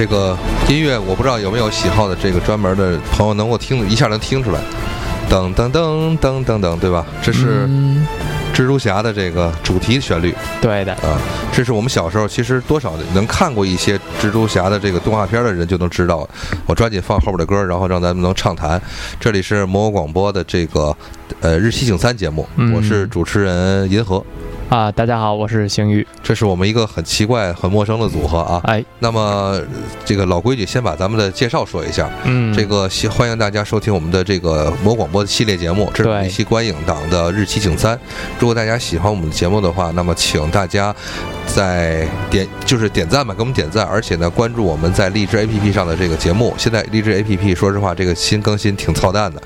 这个音乐我不知道有没有喜好的这个专门的朋友能够听一下能听出来，噔噔噔噔噔噔，对吧？这是嗯蜘蛛侠的这个主题旋律对的，啊，这是我们小时候其实多少能看过一些蜘蛛侠的这个动画片的人就能知道。我抓紧放后边的歌，然后让咱们能畅谈。这里是魔偶广播的这个呃日期景三节目，嗯我是主持人银河。啊，大家好，我是邢宇。这是我们一个很奇怪、很陌生的组合啊。哎，那么这个老规矩，先把咱们的介绍说一下。嗯，这个希欢迎大家收听我们的这个魔广播的系列节目，这是对一期观影党的日期请三。如果大家喜欢我们的节目的话，那么请大家在点就是点赞吧，给我们点赞，而且呢关注我们在荔枝 APP 上的这个节目。现在荔枝 APP 说实话，这个新更新挺操蛋的。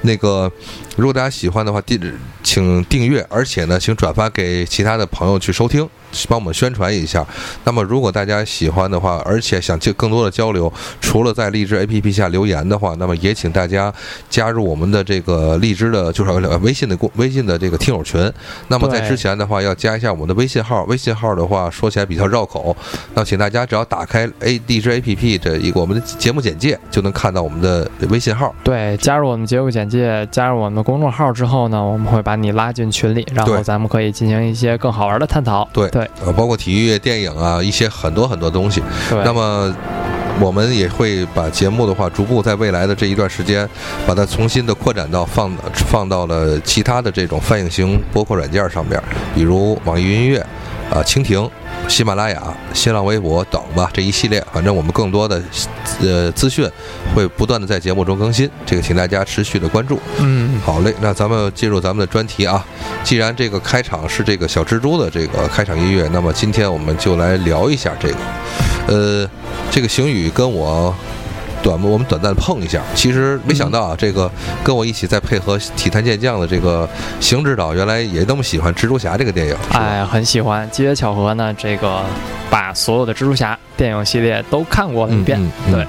那个如果大家喜欢的话，订请订阅，而且呢，请转发给其他的朋友去收听，帮我们宣传一下。那么，如果大家喜欢的话，而且想就更多的交流，除了在荔枝 APP 下留言的话，那么也请大家加入我们的这个荔枝的，就是呃微信的公微信的这个听友群。那么在之前的话，要加一下我们的微信号，微信号的话说起来比较绕口，那请大家只要打开 A 荔枝 APP 这一个我们的节目简介，就能看到我们的微信号。对，加入我们节目简介，加入我们的公众号之后呢，我们会把你拉进群里，然后咱们可以进行一些更好玩的探讨。对对呃，包括体育、电影啊，一些很多很多东西。对，那么我们也会把节目的话，逐步在未来的这一段时间，把它重新的扩展到放放到了其他的这种泛影型播客软件上边，比如网易云音乐、啊、蜻蜓、喜马拉雅、新浪微博等吧，这一系列，反正我们更多的呃资讯会不断的在节目中更新，这个请大家持续的关注。嗯，好嘞，那咱们进入咱们的专题啊。既然这个开场是这个小蜘蛛的这个开场音乐，那么今天我们就来聊一下这个，呃，这个邢宇跟我短我们短暂碰一下，其实没想到啊，这个跟我一起在配合《体坛健将》的这个邢指导，原来也那么喜欢蜘蛛侠这个电影？哎，很喜欢。机缘巧合呢，这个把所有的蜘蛛侠电影系列都看过了一遍。嗯嗯对，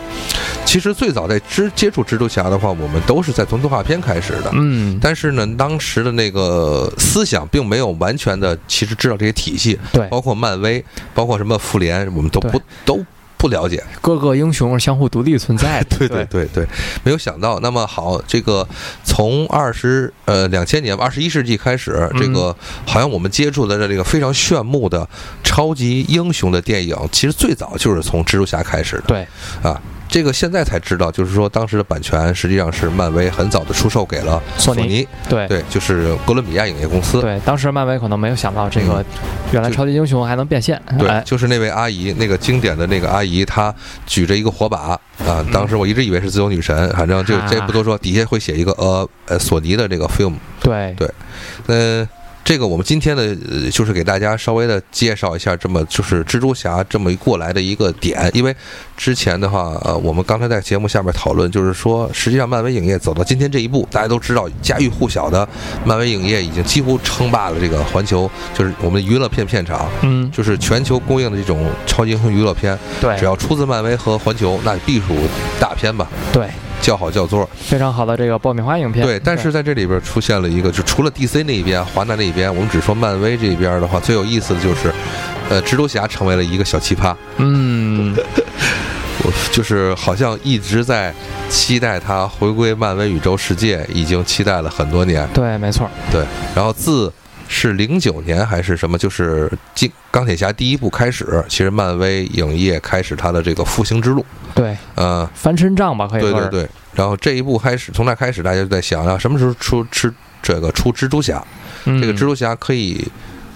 其实最早在知接触蜘蛛侠的话，我们都是在从动画片开始的。嗯，但是呢，当时的那个思想并没有完全的，其实知道这些体系，对，包括漫威，包括什么复联，我们都不都不了解。各个英雄是相互独立存在的。对对对对，没有想到。那么好，这个从二十呃两千年二十一世纪开始，这个好像我们接触的这个非常炫目的超级英雄的电影，其实最早就是从蜘蛛侠开始的。对，啊。这个现在才知道，就是说当时的版权实际上是漫威很早的出售给了索尼尼，对对，就是哥伦比亚影业公司。对，当时漫威可能没有想到这个，原来超级英雄还能变现。对，哎就是那位阿姨，那个经典的那个阿姨，她举着一个火把啊。当时我一直以为是自由女神，反正就啊这不多说，底下会写一个呃呃索尼的这个 film。对对嗯，这个我们今天的呃就是给大家稍微的介绍一下，这么就是蜘蛛侠这么一过来的一个点，因为之前的话，呃，我们刚才在节目下面讨论，就是说，实际上漫威影业走到今天这一步，大家都知道家喻户晓的漫威影业已经几乎称霸了这个环球，就是我们的娱乐片片场。嗯，就是全球供应的这种超级英雄娱乐片，对。只要出自漫威和环球，那必属大片吧，对，叫好叫座。非常好的这个爆米花影片。对，但是在这里边出现了一个，就除了 DC 那一边、华纳那一边，我们只说漫威这一边的话，最有意思的就是，呃，蜘蛛侠成为了一个小奇葩。嗯，我就是好像一直在期待他回归漫威宇宙世界，已经期待了很多年。对，没错。对，然后自是零九年还是什么，就是进钢铁侠第一部开始，其实漫威影业开始它的这个复兴之路。对，呃，翻身仗吧，可以说。对对对。然后这一部开始，从那开始，大家就在想要什么时候出吃这个出蜘蛛侠？嗯这个蜘蛛侠可以。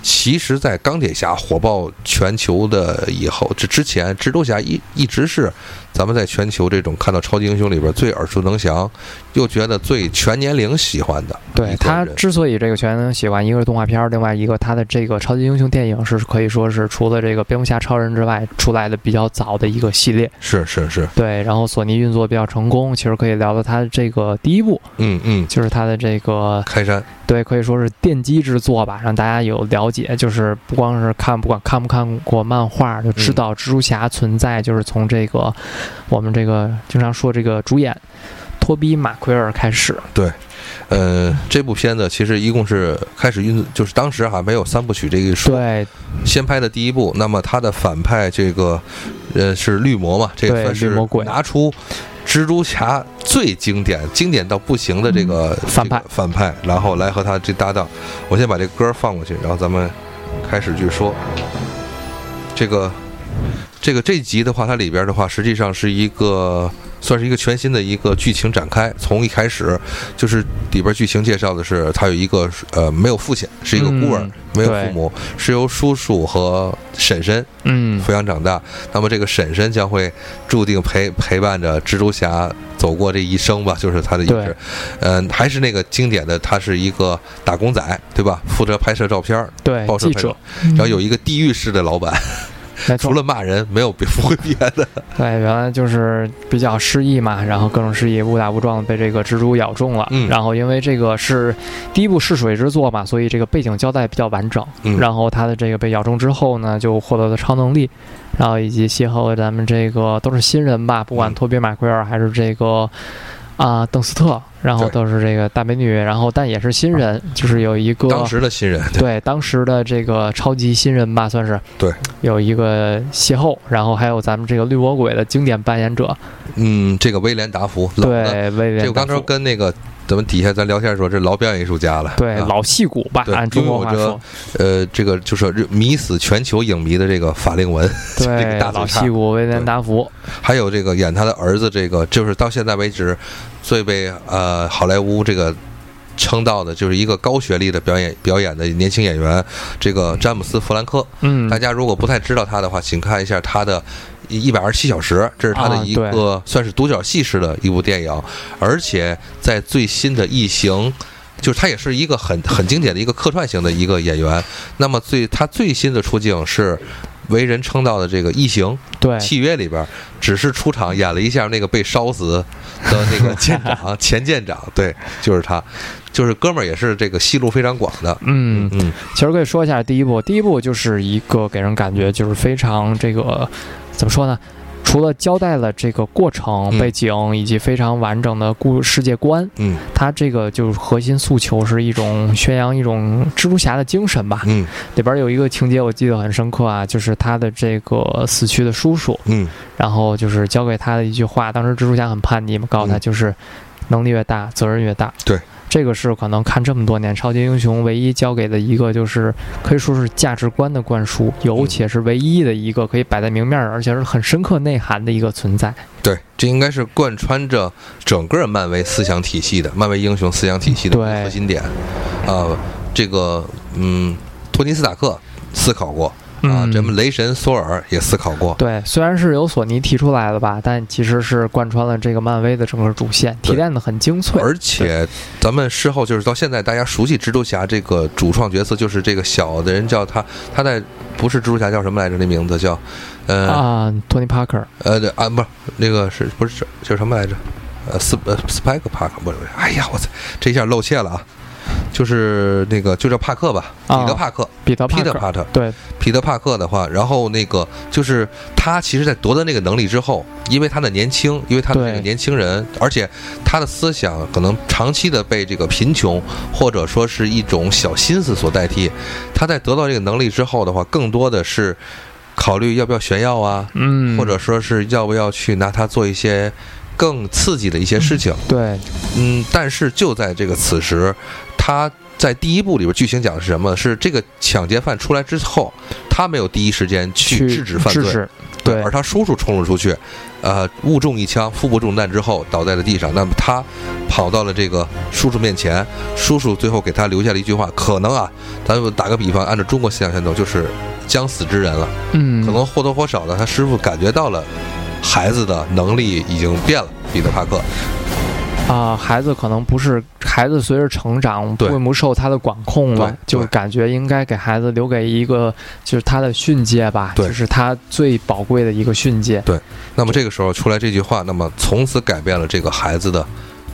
其实，在钢铁侠火爆全球的以后，这之前，蜘蛛侠一一直是咱们在全球这种看到超级英雄里边最耳熟能详，又觉得最全年龄喜欢的对他之所以这个全能喜欢，一个是动画片儿，另外一个他的这个超级英雄电影是可以说是除了这个蝙蝠侠、超人之外出来的比较早的一个系列。是是是，对，然后索尼运作比较成功，其实可以聊到他这个第一部，嗯嗯，就是他的这个开山，对，可以说是奠基之作吧，让大家有了解，就是不光是看不管看不看过漫画，就知道蜘蛛侠存在，就是从这个我们这个经常说这个主演托比马奎尔开始。对呃，这部片子其实一共是开始运，就是当时还没有三部曲这一说，对，先拍的第一部，那么他的反派这个呃，是绿魔嘛，这个算是绿魔鬼拿出蜘蛛侠最经典、经典到不行的这个、嗯反派反派，然后来和他这搭档。我先把这歌放过去，然后咱们开始去说这个这个这集的话，它里边的话，实际上是一个。算是一个全新的一个剧情展开，从一开始就是里边剧情介绍的是他有一个呃没有父亲，是一个孤儿，嗯没有父母，是由叔叔和婶婶嗯，抚养长大。那么这个婶婶将会注定陪陪伴着蜘蛛侠走过这一生吧，就是他的意对志。嗯，还是那个经典的，他是一个打工仔，对吧？负责拍摄照片儿，对报社拍摄记者，然后有一个地狱式的老板，除了骂人没有别不会别的。对，原来就是比较失意嘛，然后各种失意，误打误撞地被这个蜘蛛咬中了。嗯然后因为这个是第一部试水之作嘛，所以这个背景交代比较完整。嗯然后他的这个被咬中之后呢，就获得了超能力，然后以及邂逅了咱们这个都是新人吧，不管嗯托比马奎尔还是这个啊、邓斯特，然后都是这个大美女，然后但也是新人，就是有一个当时的新人，对。对当时的这个超级新人吧，算是对，有一个邂逅，然后还有咱们这个绿魔鬼的经典扮演者，嗯，这个威廉达福，对威廉这个刚才跟那个咱们底下咱聊天说，这老表演艺术家了，啊。对老戏骨吧，对按中国话说，呃，这个就是迷死全球影迷的这个法令纹，这个大老戏骨威廉达福，还有这个演他的儿子，这个就是到现在为止最被呃好莱坞这个称道的，就是一个高学历的表演表演的年轻演员，这个詹姆斯·弗兰科。嗯大，家如果不太知道他的话，请看一下他的《一百二十七小时》，这是他的啊一个算是独角戏式的一部电影，而且在最新的《异形》。就是他也是一个很很经典的一个客串型的一个演员。那么最他最新的出镜是为人称道的这个《异形》对，契约里边，只是出场演了一下那个被烧死的那个 舰长前舰长，对，就是他，就是哥们儿也是这个戏路非常广的。嗯，嗯其实可以说一下第一部，第一部就是一个给人感觉就是非常这个怎么说呢？除了交代了这个过程、嗯。背景以及非常完整的故世界观，嗯。它这个就是核心诉求是一种宣扬一种蜘蛛侠的精神吧。嗯。里边有一个情节我记得很深刻啊，就是他的这个死去的叔叔，嗯。然后就是交给他的一句话，当时蜘蛛侠很叛逆嘛，告诉他嗯。就是能力越大，责任越大。对，这个是可能看这么多年超级英雄唯一教给的一个，就是可以说是价值观的灌输，有嗯且是唯一的一个可以摆在明面儿，而且是很深刻内涵的一个存在。对，这应该是贯穿着整个漫威思想体系的，漫威英雄思想体系的核心点。呃，这个嗯，托尼斯塔克思考过啊，嗯咱们雷神索尔也思考过。对，虽然是由索尼提出来的吧，但其实是贯穿了这个漫威的整个主线，提炼的很精粹。而且，咱们事后就是到现在，大家熟悉蜘蛛侠这个主创角色，就是这个小的人叫他，他在不是蜘蛛侠叫什么来着？那名字叫，呃、啊，托尼·帕克，呃对啊，不是那个是不是叫什么来着？呃，斯呃斯派克帕克不是？哎呀，我操，这一下露怯了啊！就是那个就叫帕克吧，彼啊得帕克，彼得·彼得帕特，对，彼得帕克的话，然后那个就是他，其实在夺得那个能力之后，因为他的年轻，因为他的这个年轻人，而且他的思想可能长期的被这个贫穷或者说是一种小心思所代替。他在得到这个能力之后的话，更多的是考虑要不要炫耀啊，嗯，或者说是要不要去拿它做一些更刺激的一些事情。对，嗯，但是就在这个此时，他在第一部里边剧情讲的是什么？是这个抢劫犯出来之后，他没有第一时间去去制止犯罪，对而他叔叔冲了出去，呃，误中一枪，腹部中弹之后倒在了地上。那么他跑到了这个叔叔面前，叔叔最后给他留下了一句话，可能啊，咱们打个比方，按照中国思想传统，就是将死之人了。嗯，可能或多或少的，他师傅感觉到了孩子的能力已经变了，彼得帕克。啊、孩子可能不是孩子，随着成长对。并不受他的管控了，就对。感觉应该给孩子留给一个就是他的训诫吧，对。就是他最宝贵的一个训诫。对。那么这个时候出来这句话，那么从此改变了这个孩子的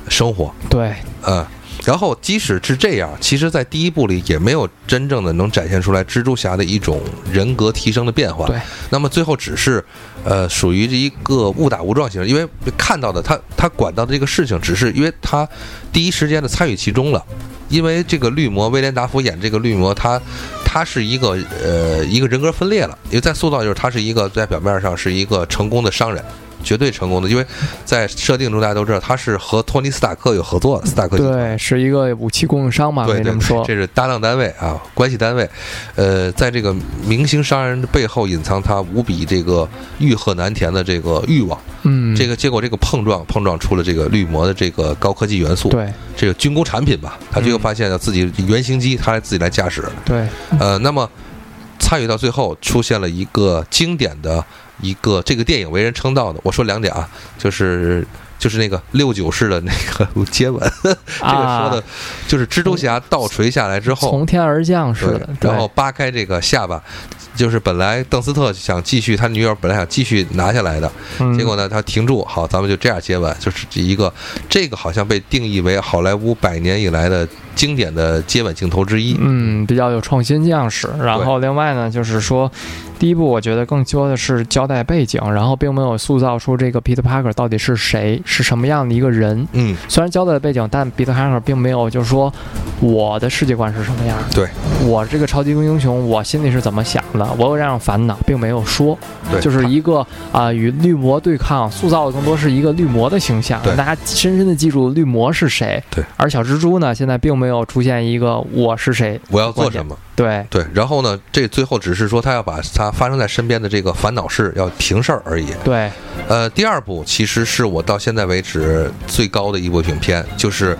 生活。对，嗯，然后即使是这样，其实，在第一部里也没有真正的能展现出来蜘蛛侠的一种人格提升的变化。对，那么最后只是，呃，属于一个误打误撞型，因为看到的他他管到的这个事情，只是因为他第一时间的参与其中了。因为这个绿魔威廉达福演这个绿魔，他他他是一个呃一个人格分裂了，因为在塑造就是他是一个在表面上是一个成功的商人。绝对成功的，因为在设定中大家都知道他是和托尼斯塔克有合作的，斯塔克对，是一个武器供应商嘛，可以这么说。这是搭档单位啊，关系单位。呃，在这个明星商人的背后隐藏他无比这个欲壑难填的这个欲望。嗯，这个结果这个碰撞碰撞出了这个绿魔的这个高科技元素，对这个军工产品吧。他最后嗯发现了自己原型机，他来自己来驾驶。对，呃，那么参与到最后出现了一个经典的一个这个电影为人称道的，我说两点啊，就是就是那个六九式的那个接吻，这个说的啊，就是蜘蛛侠倒垂下来之后，从天而降似的，，然后扒开这个下巴。就是本来邓斯特想继续，他女友本来想继续拿下来的，嗯结果呢，他停住，好，咱们就这样接吻，就是一个这个好像被定义为好莱坞百年以来的经典的接吻镜头之一。嗯，比较有创新样式。然后另外呢，就是说，第一部我觉得更多的是交代背景，然后并没有塑造出这个 Peter Parker 到底是谁，是什么样的一个人。嗯，虽然交代了背景，但 Peter Parker 并没有就是说我的世界观是什么样的，对我这个超级英雄，我心里是怎么想的，我有这样的烦恼，并没有说。对，就是一个啊、与绿魔对抗，塑造的更多是一个绿魔的形象，对大家深深的记住绿魔是谁。对，而小蜘蛛呢，现在并没有出现一个我是谁。我要做什么？对，对，然后呢，这最后只是说他要把他发生在身边的这个烦恼事要平事儿而已。对，呃，第二部其实是我到现在为止最高的一部影片，就是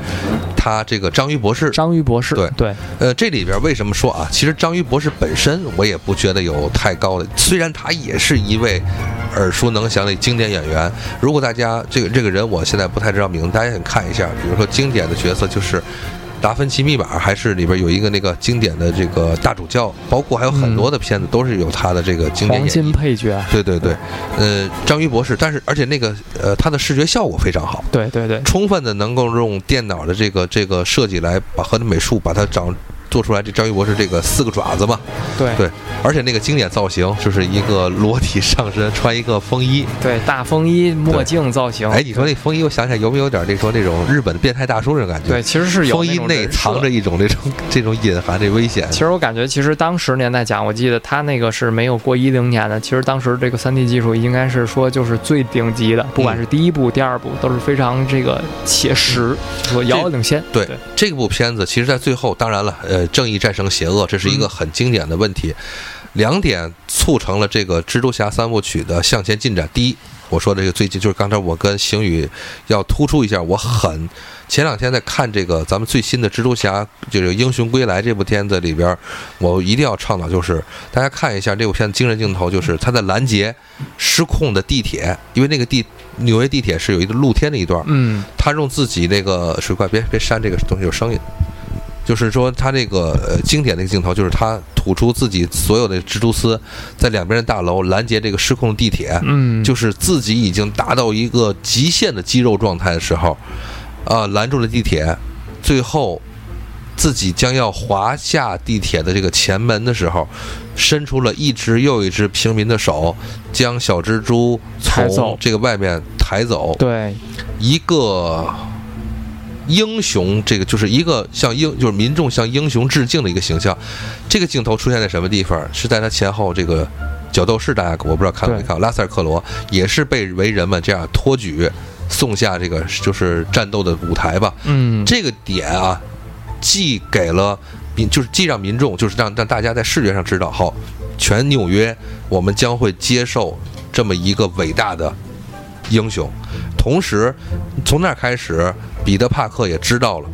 他这个章鱼博士。章鱼博士。对对，呃，这里边为什么说啊？其实章鱼博士本身我也不觉得有太高的，虽然他也是一位耳熟能详的经典演员。如果大家这个这个人我现在不太知道名字，大家想看一下，比如说经典的角色就是。达芬奇密码还是里边有一个那个经典的这个大主教，包括还有很多的片子都是有他的这个经典黄演绎。金配角。对对对，呃，章鱼博士，但是而且那个呃，他的视觉效果非常好，对对对，充分的能够用电脑的这个这个设计来把和美术把它长做出来。这章鱼博士这个四个爪子嘛，对对，而且那个经典造型就是一个裸体上身，穿一个风衣。对大风衣、墨镜造型。哎，你说那风衣，我想起来有没有点那说那种日本的变态大叔那种感觉？对，，其实是有风衣内藏着一种这种 这种隐含这危险其。实我感觉，其实当时年代讲，我记得他那个是没有过一零年的。其实当时这个三 D 技术应该是说就是最顶级的，不管是第一部、第二部都是非常这个写实，说遥遥领先。对对这部片子，其实在最后，当然了，呃，正义战胜邪恶，这是一个嗯很经典的问题。两点促成了这个蜘蛛侠三部曲的向前进展。第一，我说这个最近就是刚才我跟邢宇要突出一下，我很前两天在看这个咱们最新的蜘蛛侠就是《英雄归来》这部片子里边，我一定要倡导就是大家看一下这部片子惊人镜头，就是他在拦截失控的地铁，因为那个地纽约地铁是有一个露天的一段，嗯，他用自己那个水怪，别别删这个东西有声音，就是说他这个呃经典的一个镜头，就是他吐出自己所有的蜘蛛丝，在两边的大楼拦截这个失控的地铁，嗯，就是自己已经达到一个极限的肌肉状态的时候，啊、拦住了地铁，最后自己将要滑下地铁的这个前门的时候，伸出了一只又一只平民的手，将小蜘蛛从这个外面抬走。对，一个英雄，这个就是一个向英，就是民众向英雄致敬的一个形象。这个镜头出现在什么地方？是在他前后这个角斗士，大家我不知道看没看过，拉塞尔克罗也是被为人们这样托举送下这个就是战斗的舞台吧。嗯，这个点啊，既给了民，就是既让民众，就是让让大家在视觉上知道，好，全纽约我们将会接受这么一个伟大的英雄。同时，从那儿开始，彼得·帕克也知道了，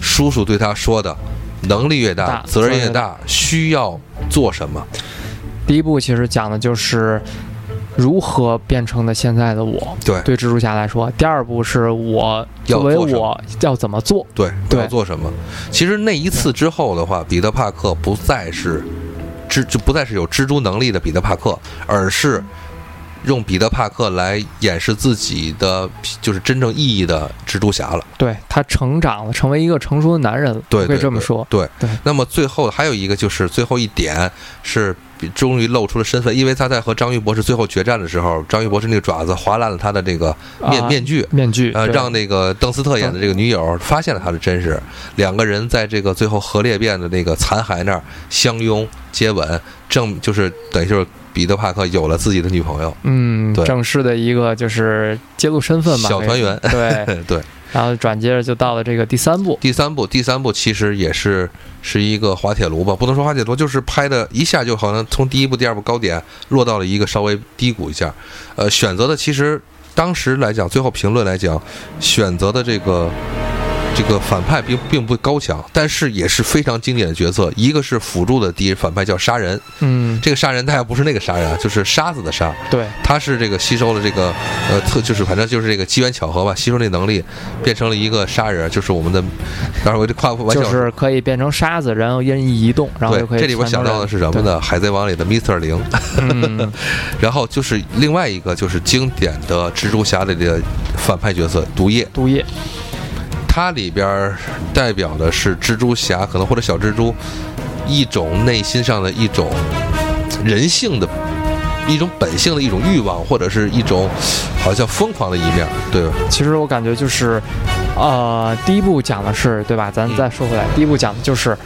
叔叔对他说的，能力越大，大责任越大，需要做什么。第一步其实讲的就是如何变成了现在的我。对对蜘蛛侠来说，第二步是我要作为我要怎么做。对，对要做什么？其实那一次之后的话，彼得·帕克不再是蜘就不再是有蜘蛛能力的彼得·帕克，而是用彼得·帕克来掩饰自己的就是真正意义的蜘蛛侠了。对他成长了，成为一个成熟的男人了，可以对对对这么说。对对那么最后还有一个就是最后一点是终于露出了身份，因为他在和章鱼博士最后决战的时候，章鱼博士那个爪子划烂了他的这个面、啊面具，面具，呃，让那个邓斯特演的这个女友发现了他的真实，两个人在这个最后核裂变的那个残骸那儿相拥接吻，正就是等于就是彼得帕克有了自己的女朋友，嗯，对。正式的一个就是揭露身份吧，小团圆对，对。然后转接着就到了这个第三部，第三部，第三部其实也是是一个滑铁卢吧，不能说滑铁卢，就是拍的一下就好像从第一部、第二部高点落到了一个稍微低谷一下。呃，选择的其实当时来讲，最后评论来讲，选择的这个这个反派并并不高强，但是也是非常经典的角色。一个是辅助的敌人反派叫杀人，嗯，这个杀人他也不是那个杀人啊，就是沙子的沙，对，他是这个吸收了这个呃特就是反正就是这个机缘巧合吧，吸收那能力变成了一个杀人，就是我们的，当然我这夸玩笑说。就是可以变成沙子，然后任意移动，然后就可，以这里边想到的是什么呢？海贼王里的 Mr. 零，然后就是另外一个就是经典的蜘蛛侠里的反派角色毒液，毒液，它里边代表的是蜘蛛侠可能或者小蜘蛛一种内心上的一种人性的一种本性的一种欲望，或者是一种好像疯狂的一面，对吧？其实我感觉就是，呃，第一部讲的是对吧？咱嗯。再说回来，第一部讲的就是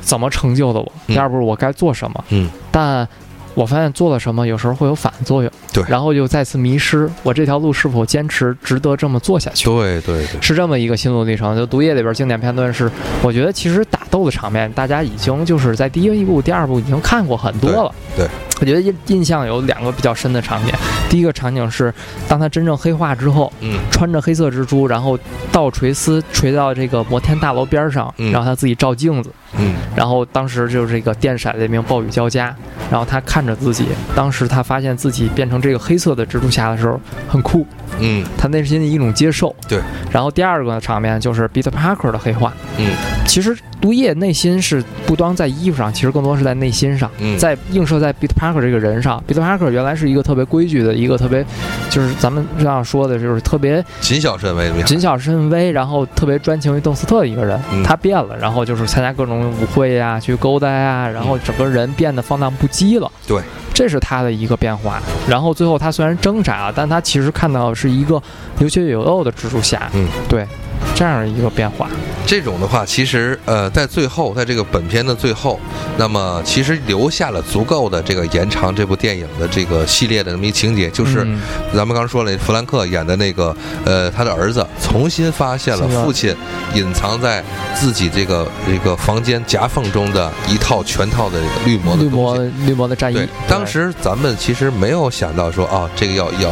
怎么成就的我，嗯。第二步我该做什么，嗯，但我发现做了什么有时候会有反作用，对然后又再次迷失我这条路是否坚持值得这么做下去。对对对，是这么一个心路历程。就《毒液》里边经典片段是，我觉得其实打斗的场面，大家已经就是在第一部、第二部已经看过很多了。对对我觉得印印象有两个比较深的场景。第一个场景是，当他真正黑化之后，嗯穿着黑色蜘蛛，然后倒垂丝垂到这个摩天大楼边上，嗯然后他自己照镜子，嗯然后当时就是这个电闪雷鸣、暴雨交加，然后他看着自己，当时他发现自己变成这个黑色的蜘蛛侠的时候很酷，嗯他内心的一种接受。对。然后第二个场面就是 Peter Parker 的黑化。嗯其实毒液内心是不光在衣服上，其实更多是在内心上，嗯，在映射在 Peter Parker 这个人上。Peter Parker 原来是一个特别规矩的一个特别，就是咱们这样说的，就是特别谨小慎微的谨小慎微，然后特别专情于邓斯特的一个人。嗯他变了，然后就是参加各种舞会呀、去勾搭呀，然后整个人变得放荡不羁了。对，这是他的一个变化。然后最后他虽然挣扎了，但他其实看到的是一个有血有肉的蜘蛛侠。嗯，对，这样的一个变化。这种的话，其实呃，在最后，在这个本片的最后，那么其实留下了足够的这个延长这部电影的这个系列的这么一情节，就是嗯咱们刚刚说了，弗兰克演的那个呃，他的儿子重新发现了父亲隐藏在自己这个这个房间夹缝中的一套全套的这个绿魔的东绿魔西。绿魔的战役对，，当时咱们其实没有想到说啊，这个要要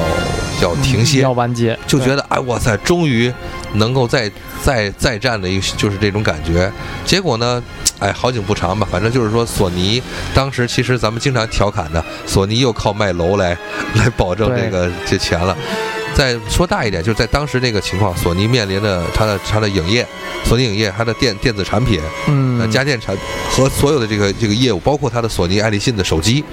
要停歇嗯要，完结，就觉得哎，哇塞，终于能够再再再战的一个就是这种感觉。结果呢，哎，好景不长吧，反正就是说，索尼当时其实咱们经常调侃的，索尼又靠卖楼来来保证这个这钱了。再说大一点，就是在当时那个情况，索尼面临着它的它的影业，索尼影业它的电电子产品，呃，嗯，家电产和所有的这个这个业务，包括它的索尼爱立信的手机，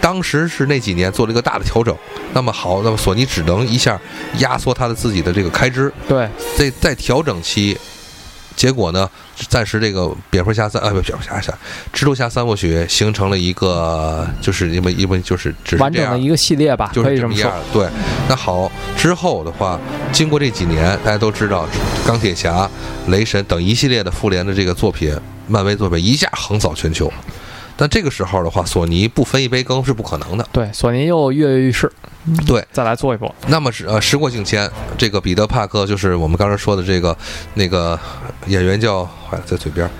当时是那几年做了一个大的调整。那么好，那么索尼只能一下压缩它的自己的这个开支，对，在在调整期，结果呢，暂时这个蝙蝠侠三啊不蝙蝠侠三，蜘蛛侠三部曲形成了一个就是因为因为就是只是。完整的一个系列吧，就是这么样对。那好，之后的话，经过这几年，大家都知道，钢铁侠、雷神等一系列的复联的这个作品，漫威作品一下横扫全球。但这个时候的话，索尼不分一杯羹是不可能的。对，索尼又跃跃欲试，对，再来做一波。那么是呃，时过境迁，这个彼得·帕克就是我们刚才说的这个那个演员叫坏了，在嘴边儿，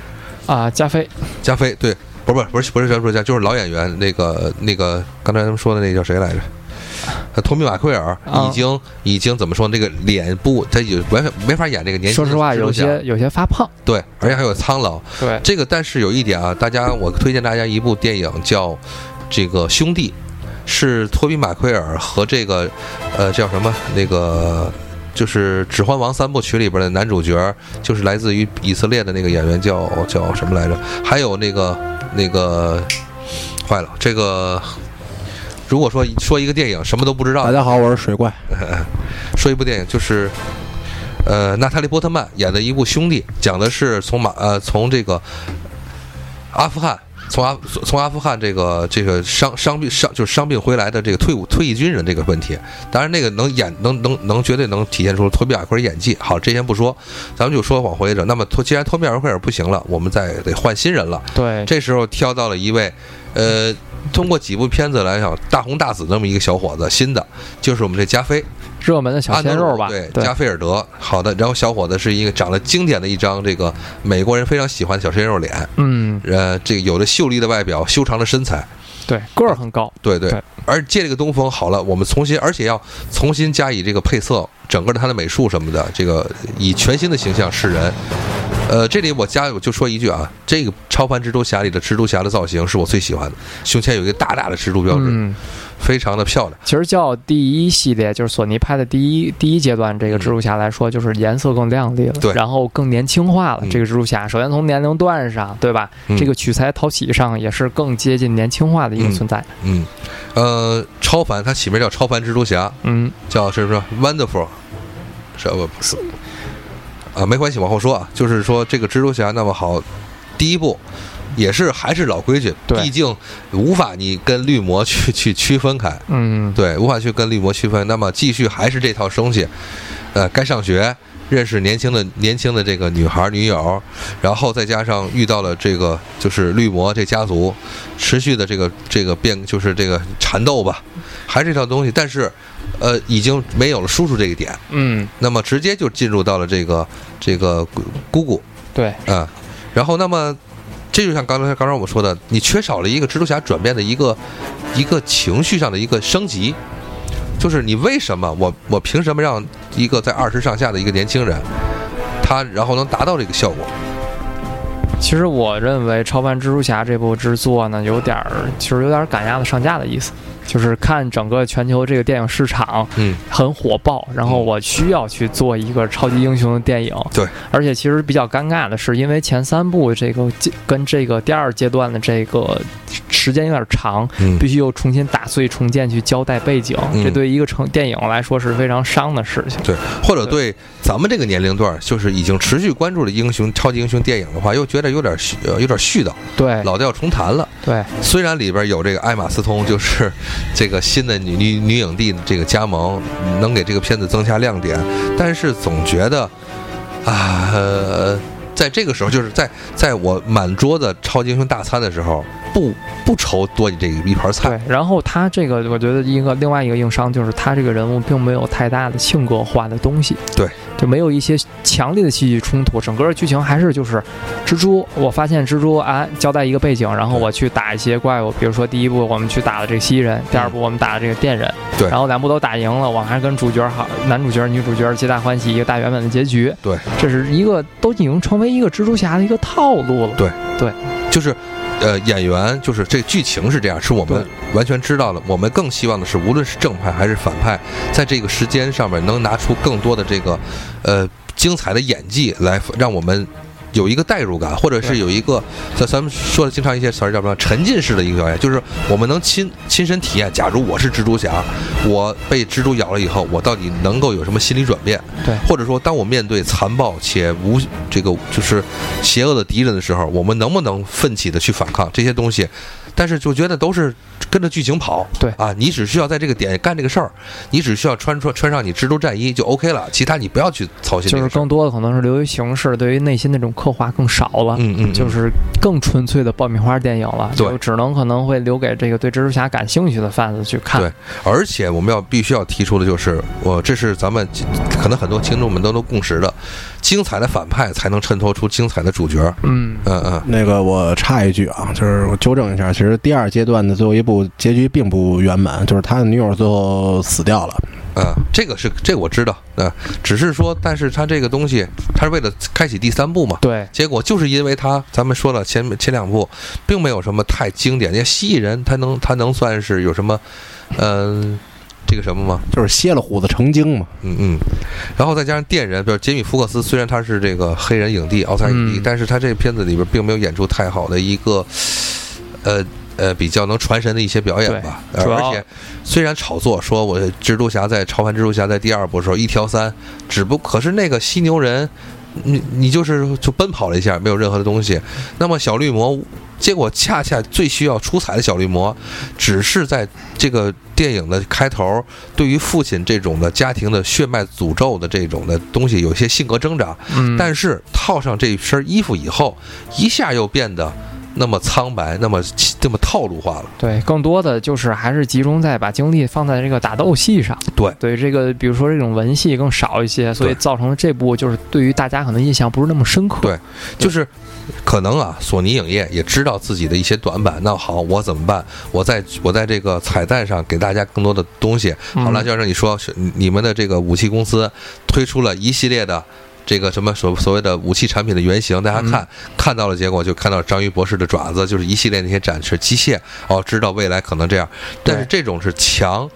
啊，加菲，加菲，对，不是不是不是不是不是加，就是老演员那个那个刚才他们说的那叫谁来着？呃托米·马奎尔啊已经已经怎么说？这个脸部他有完全没法演这个年轻的说实话，有些有些发胖。对，而且还有苍老。对，这个但是有一点啊，大家我推荐大家一部电影叫这个兄弟，是托比马奎尔和这个呃叫什么那个就是《指环王》三部曲里边的男主角，就是来自于以色列的那个演员叫叫什么来着？还有那个那个坏了，这个如果说说一个电影什么都不知道大，家好，我是水怪。说一部电影就是。呃，娜塔莉·波特曼演的一部《兄弟》，讲的是从马呃从这个阿富汗从阿从阿富汗这个这个伤伤病伤就是伤病回来的这个退伍退役军人这个问题，当然那个能演能能能绝对能体现出托比·艾奎尔演技。好，这先不说，咱们就说往回整。那么托既然托比·艾奎尔不行了，我们再得换新人了。对，这时候挑到了一位，呃，通过几部片子来讲大红大紫那么一个小伙子，新的就是我们这加菲。热门的小鲜肉吧，对，加菲尔德，好的。然后小伙子是一个长得经典的一张这个美国人非常喜欢的小鲜肉脸，嗯，呃，这个有着秀丽的外表，修长的身材，对，个儿很高，对对。而借这个东风好了，我们重新，而且要重新加以这个配色，整个他的美术什么的，这个以全新的形象示人。呃，这里我加我就说一句啊，这个超凡蜘蛛侠里的蜘蛛侠的造型是我最喜欢的，胸前有一个大大的蜘蛛标志。非常的漂亮。其实叫第一系列，就是索尼拍的第一第一阶段，这个蜘蛛侠来说，就是颜色更亮丽了，对，然后更年轻化了。这个蜘蛛侠，首先从年龄段上，对吧？这个取材讨喜上也是更接近年轻化的一个存在。嗯，呃，超凡，它起名叫超凡蜘蛛侠，嗯，叫是不是 Wonderful？是不不是？啊，没关系，往后说啊。就是说这个蜘蛛侠那么好，第一部。也是还是老规矩，毕竟无法你跟绿魔去 去区分开，嗯，对，无法去跟绿魔区分。那么继续还是这套东西，呃，该上学，认识年轻的年轻的这个女孩女友，然后再加上遇到了这个就是绿魔这家族，持续的这个这个变就是这个缠斗吧，还是这套东西，但是呃已经没有了叔叔这一点，嗯，那么直接就进入到了这个这个姑姑，对，嗯，然后那么。这就像刚才刚才我说的，你缺少了一个蜘蛛侠转变的一个一个情绪上的一个升级，就是你为什么我我凭什么让一个在二十上下的一个年轻人，他然后能达到这个效果？其实我认为《超凡蜘蛛侠》这部制作呢，有点儿其实有点赶鸭子上架的意思。就是看整个全球这个电影市场，嗯，很火爆，然后我需要去做一个超级英雄的电影，对，而且其实比较尴尬的是，因为前三部这个跟这个第二阶段的这个时间有点长，必须又重新打碎重建去交代背景，这对一个成电影来说是非常伤的事情，对，或者对。咱们这个年龄段，就是已经持续关注了英雄超级英雄电影的话，又觉得有点呃有点絮叨，对，老调重弹了，对，虽然里边有这个艾玛斯通，就是。这个新的女女女影帝的这个加盟，能给这个片子增加亮点，但是总觉得，啊，在这个时候，就是在在我满桌子超级英雄大餐的时候。不不愁多你这一盘菜。对，然后他这个我觉得一个另外一个硬伤就是他这个人物并没有太大的性格化的东西。对，就没有一些强烈的戏剧冲突，整个剧情还是就是蜘蛛。我发现蜘蛛啊，交代一个背景，然后我去打一些怪物，比如说第一部我们去打了这个蜥蜴人，第二部我们打了这个电人。对，然后两部都打赢了，我还跟主角好，男主角女主角皆大欢喜，一个大圆满的结局。对，这是一个都已经成为一个蜘蛛侠的一个套路了。对对，就是。呃，演员就是这剧情是这样，是我们完全知道的。我们更希望的是，无论是正派还是反派，在这个时间上面能拿出更多的这个，呃，精彩的演技来，让我们。有一个代入感，或者是有一个，咱咱们说的经常一些词儿叫什么沉浸式的一个表演，就是我们能亲亲身体验。假如我是蜘蛛侠，我被蜘蛛咬了以后，我到底能够有什么心理转变？对，或者说，当我面对残暴且无这个就是邪恶的敌人的时候，我们能不能奋起的去反抗这些东西？但是就觉得都是跟着剧情跑，对啊，你只需要在这个点干这个事儿，你只需要穿穿穿上你蜘蛛战衣就 OK 了，其他你不要去操心。就是更多的可能是流于形式，对于内心那种刻画更少了，嗯嗯，就是更纯粹的爆米花电影了，对，只能可能会留给这个对蜘蛛侠感兴趣的 fans 去看。对，而且我们要必须要提出的就是，我这是咱们可能很多听众们都能共识的。精彩的反派才能衬托出精彩的主角。嗯嗯嗯，那个我插一句啊，就是我纠正一下，其实第二阶段的最后一部结局并不圆满，就是他的女友最后死掉了。嗯，这个是这个我知道，嗯，只是说，但是他这个东西，他是为了开启第三部嘛？对。结果就是因为他，咱们说了前前两部，并没有什么太经典。那蜥蜴人，他能他能算是有什么，嗯。这个什么吗？就是歇了虎子成精嘛。嗯嗯，然后再加上电人，比如杰米·福克斯，虽然他是这个黑人影帝、奥斯卡影帝，但是他这个片子里边并没有演出太好的一个，呃呃，比较能传神的一些表演吧。而且虽然炒作说我蜘蛛侠在超凡蜘蛛侠在第二部的时候一挑三，只不可是那个犀牛人，你你就是就奔跑了一下，没有任何的东西。那么小绿魔。结果恰恰最需要出彩的小绿魔，只是在这个电影的开头，对于父亲这种的家庭的血脉诅咒的这种的东西，有些性格挣扎。嗯，但是套上这身衣服以后，一下又变得那么苍白，那么这么套路化了。对，更多的就是还是集中在把精力放在这个打斗戏上。对对，这个比如说这种文戏更少一些，所以造成了这部就是对于大家可能印象不是那么深刻。对就是可能啊，索尼影业也知道自己的一些短板。那好，我怎么办？我在我在这个彩蛋上给大家更多的东西。嗯好了，教授你说，是你们的这个武器公司推出了一系列的。这个什么所所谓的武器产品的原型，大家看、看到了，结果就看到章鱼博士的爪子，就是一系列那些展示机械哦，知道未来可能这样。但是这种是强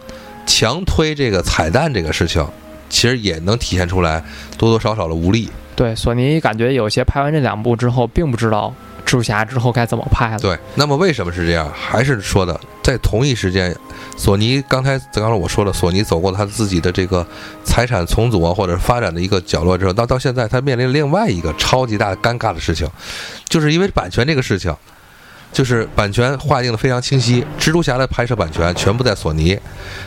强推这个彩蛋这个事情，其实也能体现出来多多少少的无力。对，索尼感觉有些拍完这两部之后，并不知道蜘蛛侠之后该怎么拍了。对，那么为什么是这样？还是说的，在同一时间，索尼刚才刚才我说了，索尼走过他自己的这个财产重组啊，或者发展的一个角落之后，到到现在，他面临另外一个超级大尴尬的事情，就是因为版权这个事情。就是版权划定的非常清晰，蜘蛛侠的拍摄版权全部在索尼，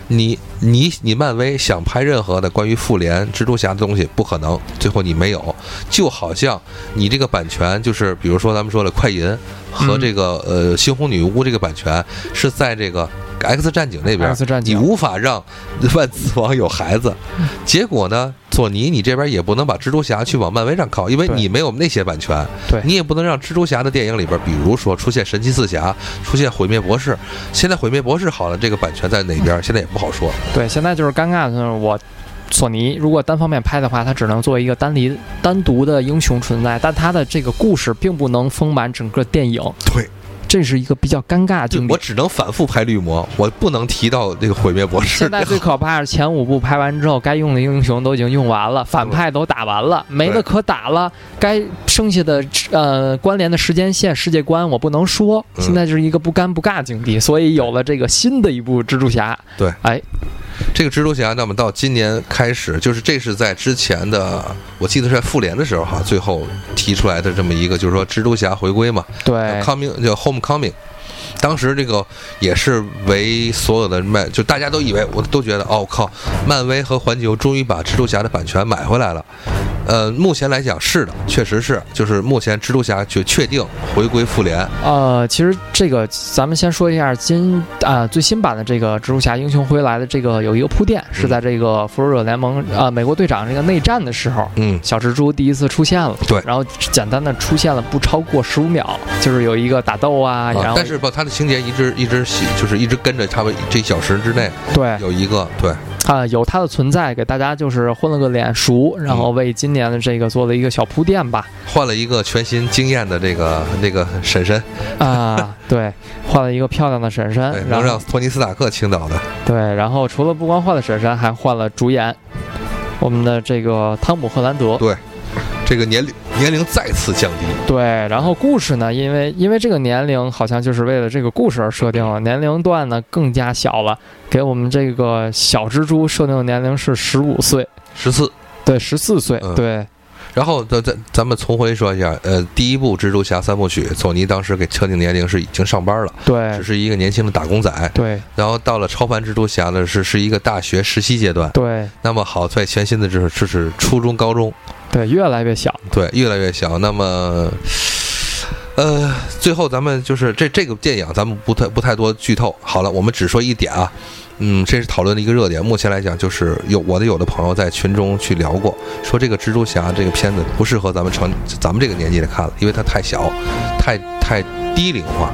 你你你漫威想拍任何的关于复联、蜘蛛侠的东西不可能，最后你没有，就好像你这个版权就是比如说咱们说的快银和嗯这个、呃猩红女巫这个版权是在这个 X 战警那边，X 战警。你无法让万磁王有孩子，结果呢，索尼你这边也不能把蜘蛛侠去往漫威上靠，因为你没有那些版权，对你也不能让蜘蛛侠的电影里边，比如说出现神奇四侠，出现毁灭博士，现在毁灭博士好了，这个版权在哪边，现在也不好说。对，现在就是尴尬的是我。索尼如果单方面拍的话，它只能作为一个单离单独的英雄存在，但它的这个故事并不能丰满整个电影，对，这是一个比较尴尬的境地。我只能反复拍绿魔，我不能提到这个毁灭博士。现在最可怕是前五部拍完之后，该用的英雄都已经用完了，反派都打完了，没得可打了。该剩下的呃关联的时间线、世界观我不能说，嗯现在就是一个不尴不尬境地，所以有了这个新的一部蜘蛛侠。对，哎，这个蜘蛛侠，那么到今年开始，就是这是在之前的，我记得是在复联的时候哈，最后提出来的这么一个，就是说蜘蛛侠回归嘛对，，coming 叫 homecoming。当时这个也是为所有的漫，就大家都以为，我都觉得，哦靠，漫威和环球终于把蜘蛛侠的版权买回来了。呃，目前来讲是的，确实是，就是目前蜘蛛侠就确定回归复联。呃，其实这个咱们先说一下今啊、最新版的这个蜘蛛侠英雄回来的这个有一个铺垫，是在这个复仇者联盟啊、美国队长这个内战的时候，嗯，小蜘蛛第一次出现了，对然后简单的出现了不超过十五秒，就是有一个打斗啊，然后啊但是不，他的情节一直一直喜，就是一直跟着他们这一小时之内对有一个对。啊、有它的存在，给大家就是混了个脸熟，然后为今年的这个做了一个小铺垫吧，换了一个全新惊艳的这个这个婶婶，啊，对，换了一个漂亮的婶婶，，能让托尼斯塔克倾倒的。对，然后除了不光换了婶婶，还换了主演，我们的这个汤姆·赫兰德。对，这个年龄年龄再次降低。对，然后故事呢，因为因为这个年龄好像就是为了这个故事而设定了，年龄段呢更加小了，给我们这个小蜘蛛设定的年龄是十五岁，十四，对，十四岁，嗯。对，然后咱咱咱们重回说一下，呃，第一部蜘蛛侠三部曲，索尼当时给设定年龄是已经上班了，对。只，是一个年轻的打工仔。对，然后到了超凡蜘蛛侠呢，是是一个大学实习阶段。对，那么好在全新的就是就是初中、高中，对，越来越小，对，越来越小。那么，呃，最后咱们就是这这个电影，咱们不太不太多剧透。好了，我们只说一点啊，嗯，这是讨论的一个热点。目前来讲，就是有我的有的朋友在群中去聊过，说这个蜘蛛侠这个片子不适合咱们成咱们这个年纪来看了，因为它太小，太太低龄化，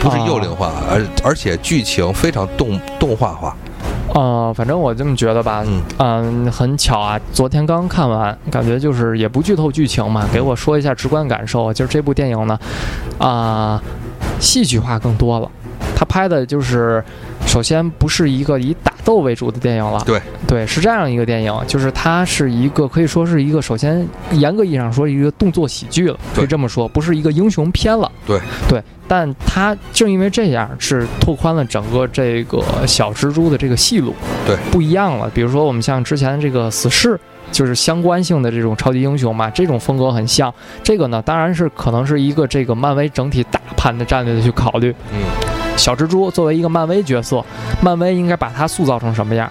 不是幼龄化，而而且剧情非常动动画化。呃，反正我这么觉得吧，嗯嗯，很巧啊，昨天刚看完，感觉就是也不剧透剧情嘛，给我说一下直观感受，就是这部电影呢，啊、戏剧化更多了。他拍的就是首先不是一个以打斗为主的电影了，对对，是这样一个电影，就是它是一个可以说是一个首先严格意义上说一个动作喜剧了，可以这么说，不是一个英雄片了。对对，但它正因为这样，是拓宽了整个这个小蜘蛛的这个戏路，对，不一样了。比如说我们像之前这个死侍。就是相关性的这种超级英雄嘛，这种风格很像。这个呢，当然是可能是一个这个漫威整体大盘的战略的去考虑。嗯，小蜘蛛作为一个漫威角色，漫威应该把它塑造成什么样？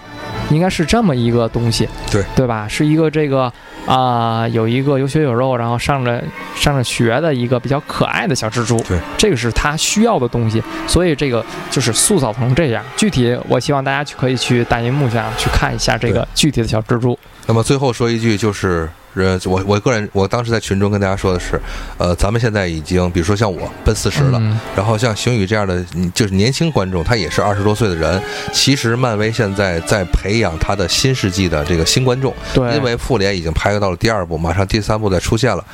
应该是这么一个东西，对对吧？是一个这个啊、有一个有血有肉，然后上着上着学的一个比较可爱的小蜘蛛，对，这个是他需要的东西，所以这个就是塑造成这样。具体我希望大家去可以去大银幕上去看一下这个具体的小蜘蛛。那么最后说一句，就是呃，我我个人我当时在群中跟大家说的是，呃，咱们现在已经，比如说像我奔四十了，嗯然后像邢宇这样的，嗯就是年轻观众，他也是二十多岁的人。其实漫威现在在培养他的新世纪的这个新观众，对，因为复联已经拍到了第二部，马上第三部再出现了。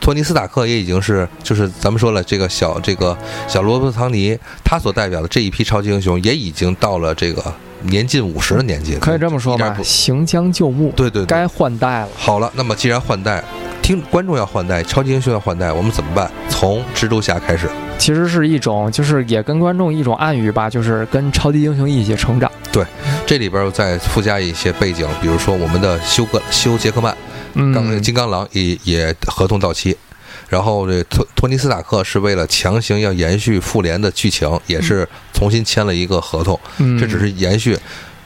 托尼斯塔克也已经是，就是咱们说了，这个小这个小罗伯特唐尼，他所代表的这一批超级英雄也已经到了这个年近五十的年纪，可以这么说吧，行将就木，对对对，该换代了。好了，那么既然换代，听观众要换代，超级英雄要换代，我们怎么办？从蜘蛛侠开始。其实是一种，就是也跟观众一种暗语吧，就是跟超级英雄一起成长。对这里边再附加一些背景，比如说我们的休格休杰克曼，刚嗯，金刚狼也也合同到期，然后这托托尼斯塔克是为了强行要延续复联的剧情，也是重新签了一个合同，嗯。这只是延续。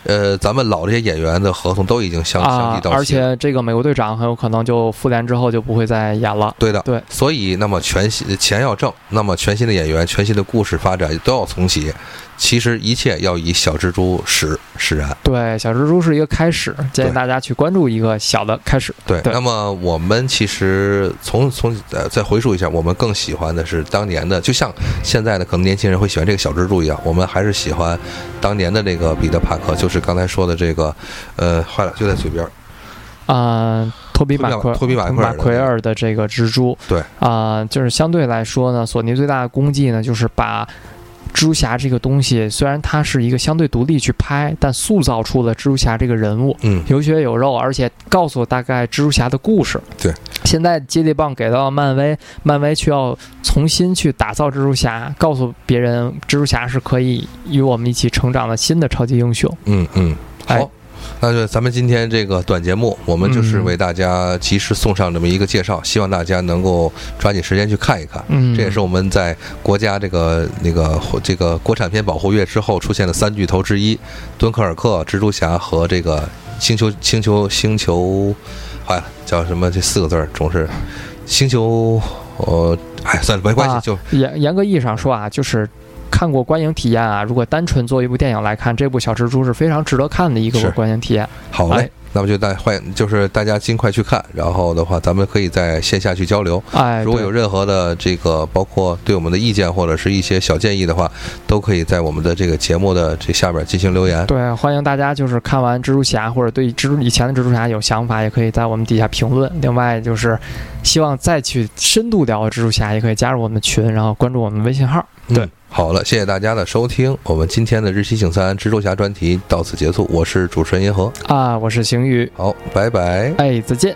呃，咱们老这些演员的合同都已经相相啊继，到期了，而且这个美国队长很有可能就复联之后就不会再演了。对的，对，所以那么全新钱要挣，那么全新的演员、全新的故事发展都要重启。其实一切要以小蜘蛛始使然。对，小蜘蛛是一个开始，建议大家去关注一个小的开始。对，对那么我们其实从从呃再回溯一下，我们更喜欢的是当年的，就像现在的可能年轻人会喜欢这个小蜘蛛一样，我们还是喜欢当年的这个彼得帕克，就是刚才说的这个，呃，坏了就在嘴边儿，啊、托比马奎托比马马奎奎尔的这个蜘蛛，对啊、就是相对来说呢，索尼最大的功绩呢，就是把蜘蛛侠这个东西，虽然它是一个相对独立去拍，但塑造出了蜘蛛侠这个人物，嗯，有血有肉，而且告诉我大概蜘蛛侠的故事。对，现在接力棒给到了漫威，漫威需要重新去打造蜘蛛侠，告诉别人蜘蛛侠是可以与我们一起成长的新的超级英雄。嗯嗯，哎好。那就咱们今天这个短节目，我们就是嗯为大家及时送上这么一个介绍，希望大家能够抓紧时间去看一看。嗯，这也是我们在国家这个那个这个国产片保护月之后出现的三巨头之一，敦刻尔克、蜘蛛侠和这个星球星球星球，坏了叫什么？这四个字儿总是星球，呃，哎，算了，没关系，啊就严严格意义上说啊，就是看过观影体验啊，如果单纯做一部电影来看，这部《小蜘蛛》是非常值得看的一个观影体验。好嘞哎。那么就大欢迎，就是大家尽快去看，然后的话，咱们可以在线下去交流。哎，如果有任何的这个，包括对我们的意见或者是一些小建议的话，都可以在我们的这个节目的这下边进行留言。对，欢迎大家就是看完蜘蛛侠或者对蜘蛛以前的蜘蛛侠有想法，也可以在我们底下评论。另外就是希望再去深度聊蜘蛛侠，也可以加入我们的群，然后关注我们微信号。对嗯，好了，谢谢大家的收听，我们今天的日期请三蜘蛛侠专题到此结束，我是主持人银河，啊，我是邢宇，好，拜拜。哎，再见。